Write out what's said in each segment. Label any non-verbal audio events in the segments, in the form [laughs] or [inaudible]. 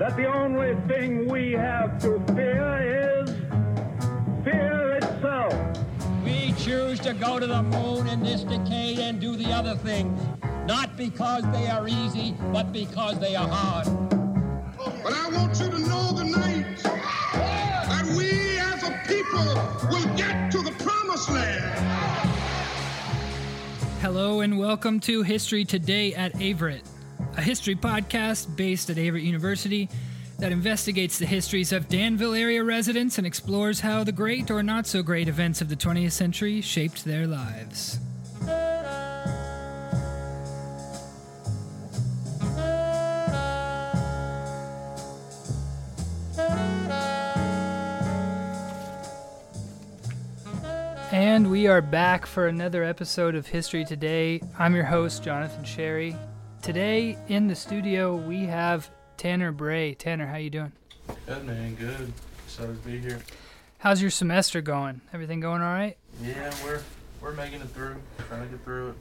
that the only thing we have to fear is fear itself. We choose to go to the moon in this decade and do the other things, not because they are easy, but because they are hard. But I want you to know tonight that we as a people will get to the promised land. Hello and welcome to History Today at Averett, a history podcast based at Averett University that investigates the histories of Danville area residents and explores how the great or not so great events of the 20th century shaped their lives. And we are back for another episode of History Today. I'm your host, Jonathan Sherry. Today in the studio we have Tanner Bray. Tanner, how you doing? Good man, good. Excited to be here. How's your semester going? Everything going all right? Yeah, we're we're making it through. Trying to get through it.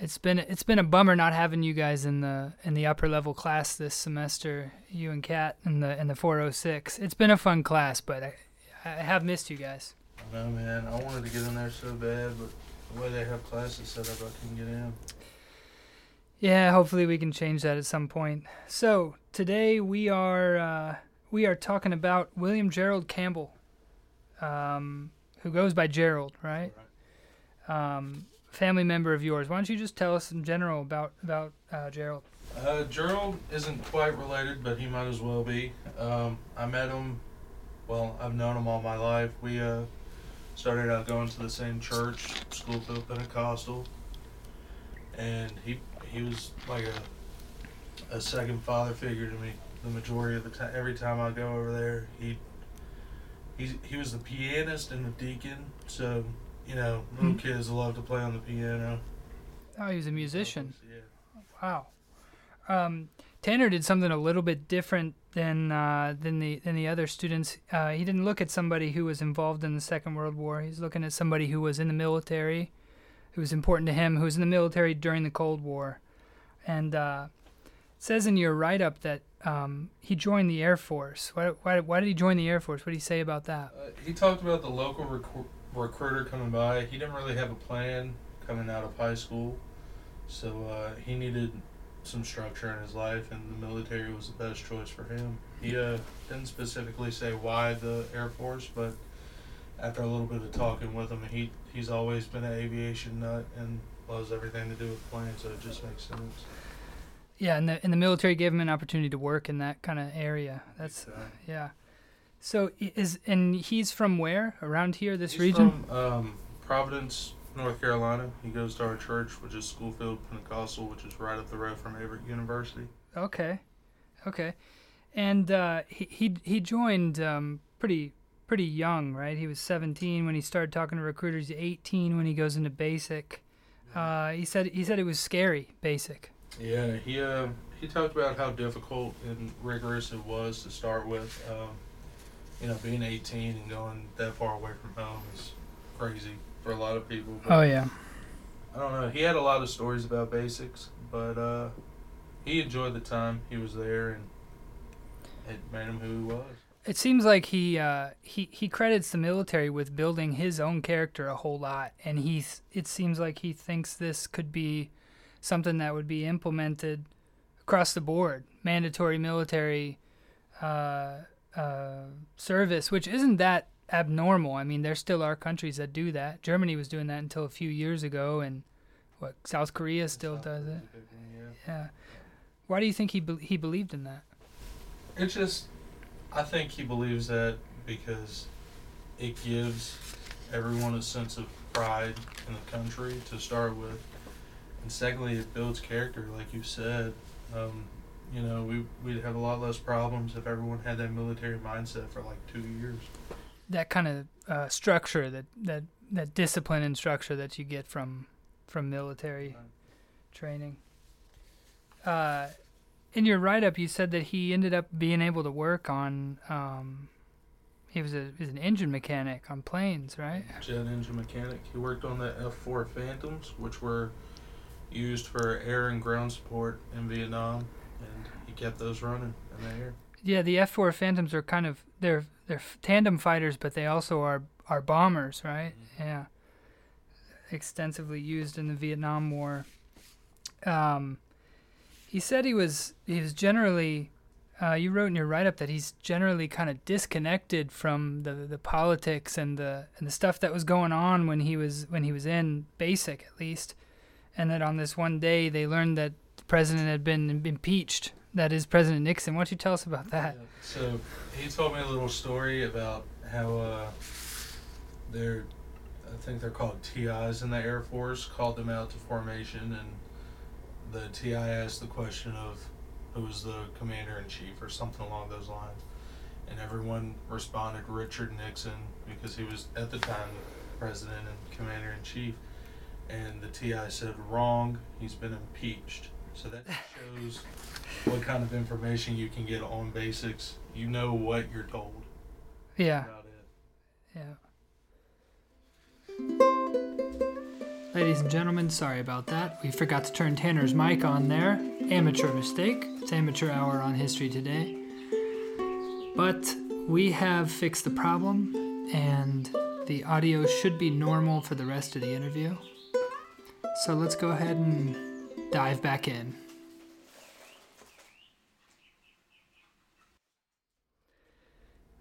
It's been it's been a bummer not having you guys in the in the upper level class this semester. You and Kat in the in the 406. It's been a fun class, but I, I have missed you guys. I know, man. I wanted to get in there so bad, but the way they have classes set up, I couldn't get in. Yeah, hopefully we can change that at some point. So today we are uh, we are talking about William Gerald Campbell, um, who goes by Gerald, right? Um, family member of yours. Why don't you just tell us in general about about uh, Gerald? Uh, Gerald isn't quite related, but he might as well be. Um, I met him. Well, I've known him all my life. We uh, started out going to the same church, Schoolfield Pentecostal, and he he was like a a second father figure to me. The majority of the time, every time I go over there, he he he was the pianist and the deacon. So you know, little Hmm. kids love to play on the piano. Oh, he was a musician. Yeah. Wow. Um, Tanner did something a little bit different than uh, than the than the other students. Uh, he didn't look at somebody who was involved in the Second World War. He's looking at somebody who was in the military, who was important to him, who was in the military during the Cold War, and uh, says in your write up that um, he joined the Air Force. Why, why why did he join the Air Force? What did he say about that? Uh, he talked about the local recru- recruiter coming by. He didn't really have a plan coming out of high school, so uh, he needed some structure in his life, and the military was the best choice for him. He uh, didn't specifically say why the Air Force, but after a little bit of talking with him, he he's always been an aviation nut and loves everything to do with planes, so it just makes sense. Yeah, and the and the military gave him an opportunity to work in that kind of area. That's time. yeah. So is and he's from where around here, this He's region? From, um, Providence, North Carolina. He goes to our church, which is Schoolfield Pentecostal, which is right up the road from Averett University. Okay, okay, and uh, he he he joined um, pretty pretty young, right? He was 17 when he started talking to recruiters. 18 when he goes into basic. Uh, he said he said it was scary, basic. Yeah, he uh, he talked about how difficult and rigorous it was to start with. Um, you know, being 18 and going that far away from home is crazy for a lot of people. But Oh yeah. I don't know. He had a lot of stories about basics, but uh, he enjoyed the time he was there, and it made him who he was. It seems like he uh, he he credits the military with building his own character a whole lot, and he's. It seems like he thinks this could be something that would be implemented across the board, mandatory military uh, uh, service, which isn't that abnormal. I mean, there still are countries that do that. Germany was doing that until a few years ago, and what South Korea still does it. Yeah. Yeah. Why do you think he be- he believed in that? It's just, I think he believes that because it gives everyone a sense of pride in the country to start with, and secondly, it builds character, like you said. Um, you know, we we'd have a lot less problems if everyone had that military mindset for like two years. that kind of uh, structure that, that that discipline and structure that you get from from military Right. training. Uh, in your write up, you said that he ended up being able to work on. Um, he was a he was an engine mechanic on planes, right? Jet engine mechanic. He worked on the F4 Phantoms, which were used for air and ground support in Vietnam, and he kept those running in the air. Yeah, the F4 Phantoms are kind of they're they're tandem fighters, but they also are are bombers, right? Yeah, extensively used in the Vietnam War. Um, he said he was he was generally. Uh, you wrote in your write up that he's generally kind of disconnected from the, the politics and the and the stuff that was going on when he was when he was in basic at least, and that on this one day they learned that the president had been impeached. That is President Nixon. Why don't you tell us about that? So he told me a little story about how uh, they're, I think they're called TIs in the Air Force, called them out to formation, and the TI asked the question of who was the commander in chief or something along those lines. And everyone responded Richard Nixon because he was at the time the president and commander in chief. And the TI said, wrong, he's been impeached. So that [laughs] shows what kind of information you can get on basics. You know what you're told Yeah. Yeah. Ladies and gentlemen, sorry about that. We forgot to turn Tanner's mic on there. Amateur mistake. It's amateur hour on History Today. But we have fixed the problem, and the audio should be normal for the rest of the interview. So let's go ahead and dive back in.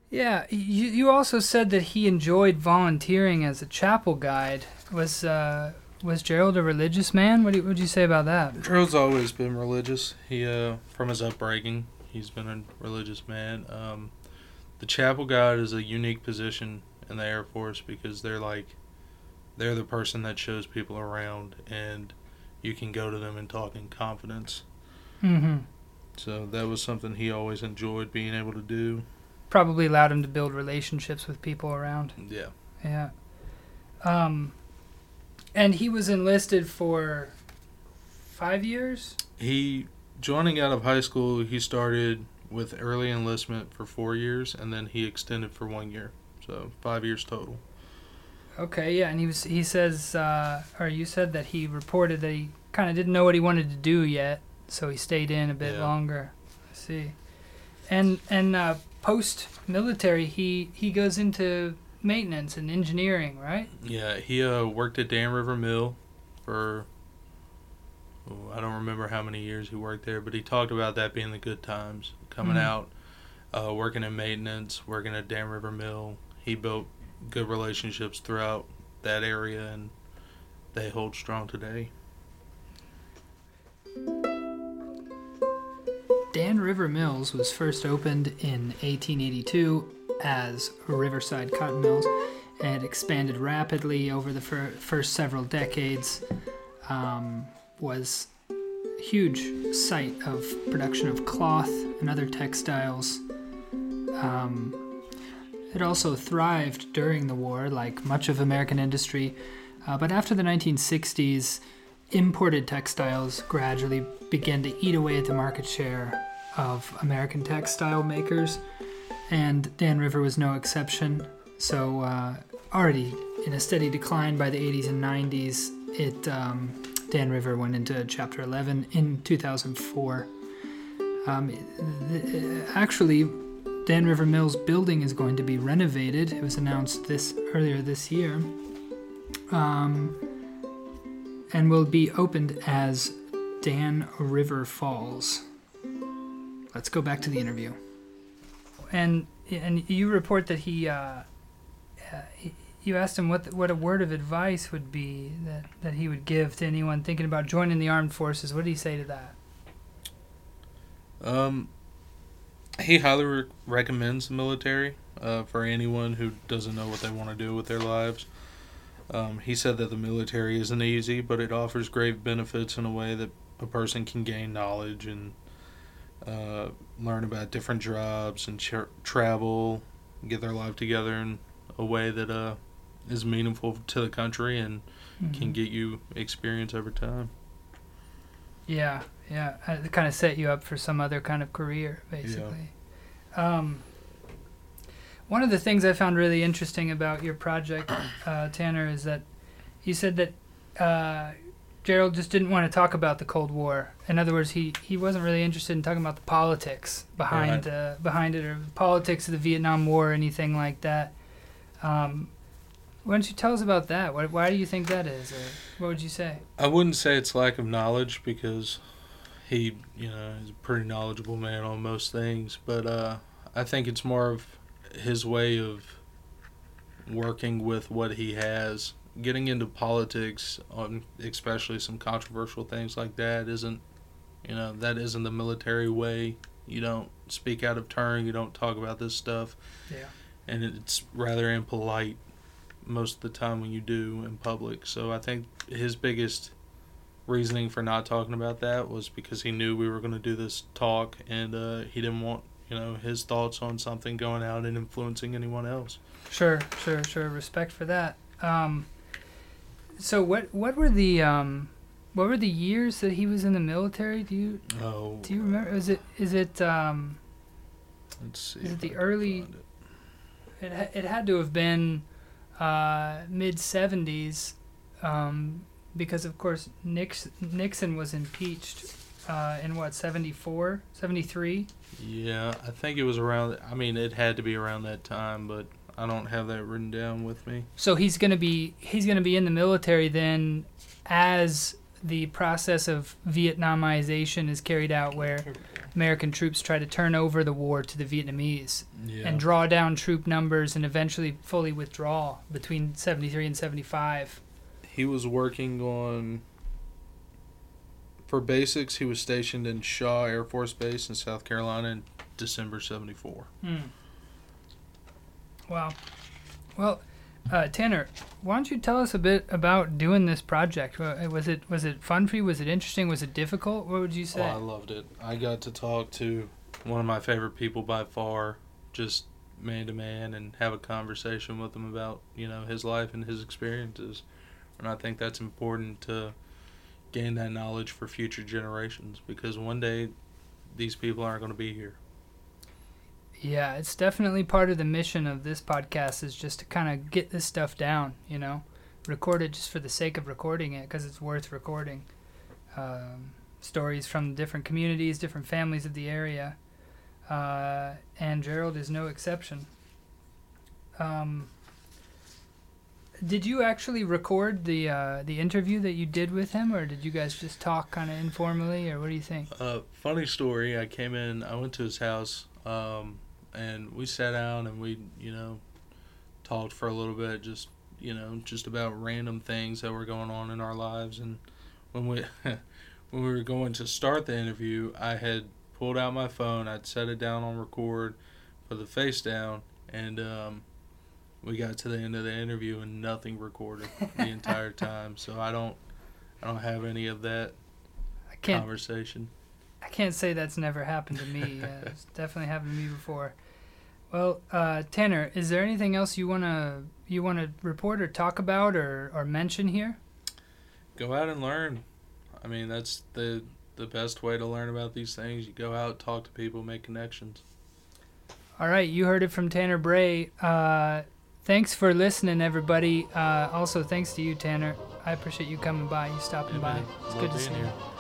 Yeah, you, you also said that he enjoyed volunteering as a chapel guide. Was uh, was Gerald a religious man? What do what'd you say about that? Gerald's always been religious. He, uh, from his upbringing, he's been a religious man. Um, the chapel guide is a unique position in the Air Force because they're like, they're the person that shows people around, and you can go to them and talk in confidence. Mm-hmm. So that was something he always enjoyed being able to do. Probably allowed him to build relationships with people around. Yeah. Yeah. Um, and he was enlisted for five years. He joining out of high school, he started with early enlistment for four years, and then he extended for one year, so five years total. Okay, yeah, and he was he says, uh, or you said that he reported that he kind of didn't know what he wanted to do yet, so he stayed in a bit Yeah. longer. I see. And and uh, post military, he he goes into maintenance and engineering, right? Yeah, he uh, worked at Dan River Mill for oh, I don't remember how many years he worked there, but he talked about that being the good times coming Mhm. out, uh, working in maintenance, working at Dan River Mill. He built good relationships throughout that area, and they hold strong today. Dan River Mills was first opened in 1882 as Riverside Cotton Mills and expanded rapidly over the fir- first several decades. Um, was a huge site of production of cloth and other textiles. Um, it also thrived during the war, like much of American industry. Uh, but after the 1960s, imported textiles gradually began to eat away at the market share of American textile makers, and Dan River was no exception. So, uh, already in a steady decline by the 80s and 90s, it um, Dan River went into Chapter 11 in 2004. Um, th- actually, Dan River Mills building is going to be renovated. It was announced this earlier this year. Um, and will be opened as Dan River Falls. Let's go back to the interview. And and you report that he, uh, uh, he you asked him what what a word of advice would be that, that he would give to anyone thinking about joining the armed forces. What did he say to that? Um, he highly re- recommends the military uh, for anyone who doesn't know what they want to do with their lives. Um, he said that the military isn't easy, but it offers great benefits in a way that a person can gain knowledge and uh, learn about different jobs and ch- travel, get their life together in a way that uh, is meaningful to the country and can get you experience over time. Yeah, yeah. Uh, It kind of set you up for some other kind of career, basically. Um, one of the things I found really interesting about your project, uh, Tanner, is that you said that uh, Gerald just didn't want to talk about the Cold War. In other words, he, he wasn't really interested in talking about the politics behind uh, behind it or the politics of the Vietnam War or anything like that. Um, why don't you tell us about that? Why, why do you think that is? Or what would you say? I wouldn't say it's lack of knowledge because he, you know, is a pretty knowledgeable man on most things, but uh, I think it's more of his way of working with what he has. Getting into politics on especially some controversial things like that isn't, you know, that isn't the military way. You don't speak out of turn. You don't talk about this stuff. Yeah. And it's rather impolite most of the time when you do in public. So I think his biggest reasoning for not talking about that was because he knew we were going to do this talk and uh, he didn't want you know his thoughts on something going out and influencing anyone else. Sure, sure, sure. Respect for that. Um, so what what were the um, what were the years that he was in the military? Do you Oh, do you remember? Is it is it um, let's see. is it the early- it. it it had to have been uh, mid seventies, um, because of course Nixon Nixon was impeached uh, in what 74, 73? Yeah, I think it was around. I mean, it had to be around that time, but I don't have that written down with me. So he's gonna be he's gonna be in the military then, as the process of Vietnamization is carried out, where American troops try to turn over the war to the Vietnamese Yeah. and draw down troop numbers and eventually fully withdraw between 73 and 75. he was working on. For basics, he was stationed in Shaw Air Force Base in South Carolina in December '74. Hmm. Wow. Well, uh, Tanner, why don't you tell us a bit about doing this project? Was it was it fun for you? Was it interesting? Was it difficult? What would you Oh, say? I loved it. I got to talk to one of my favorite people by far, just man to man, and have a conversation with him about you know his life and his experiences. And I think that's important to gain that knowledge for future generations because one day these people aren't going to be here. Yeah, it's definitely part of the mission of this podcast is just to kind of get this stuff down, you know, record it just for the sake of recording it because it's worth recording. Um, stories from different communities, different families of the area, uh, and Gerald is no exception. Um, did you actually record the uh, the interview that you did with him, or did you guys just talk kind of informally, or what do you think? Uh, funny story. I came in. I went to his house, um, and we sat down and we, you know, talked for a little bit. Just, you know, just about random things that were going on in our lives. And when we, [laughs] when we were going to start the interview, I had pulled out my phone. I'd set it down on record, put the face down, and um, we got to the end of the interview and nothing recorded [laughs] the entire time. So I don't, I don't have any of that I can't conversation. I can't say that's never happened to me. [laughs] Uh, it's definitely happened to me before. Well, uh, Tanner, is there anything else you wanna you wanna report or talk about or, or mention here? go out and learn. I mean, that's the the best way to learn about these things. You go out, talk to people, make connections. All right, you heard it from Tanner Bray. Uh, thanks for listening, everybody. Uh, also, thanks to you, Tanner. I appreciate you coming by, you stopping Yeah, by. man. It's Love good to see here. you.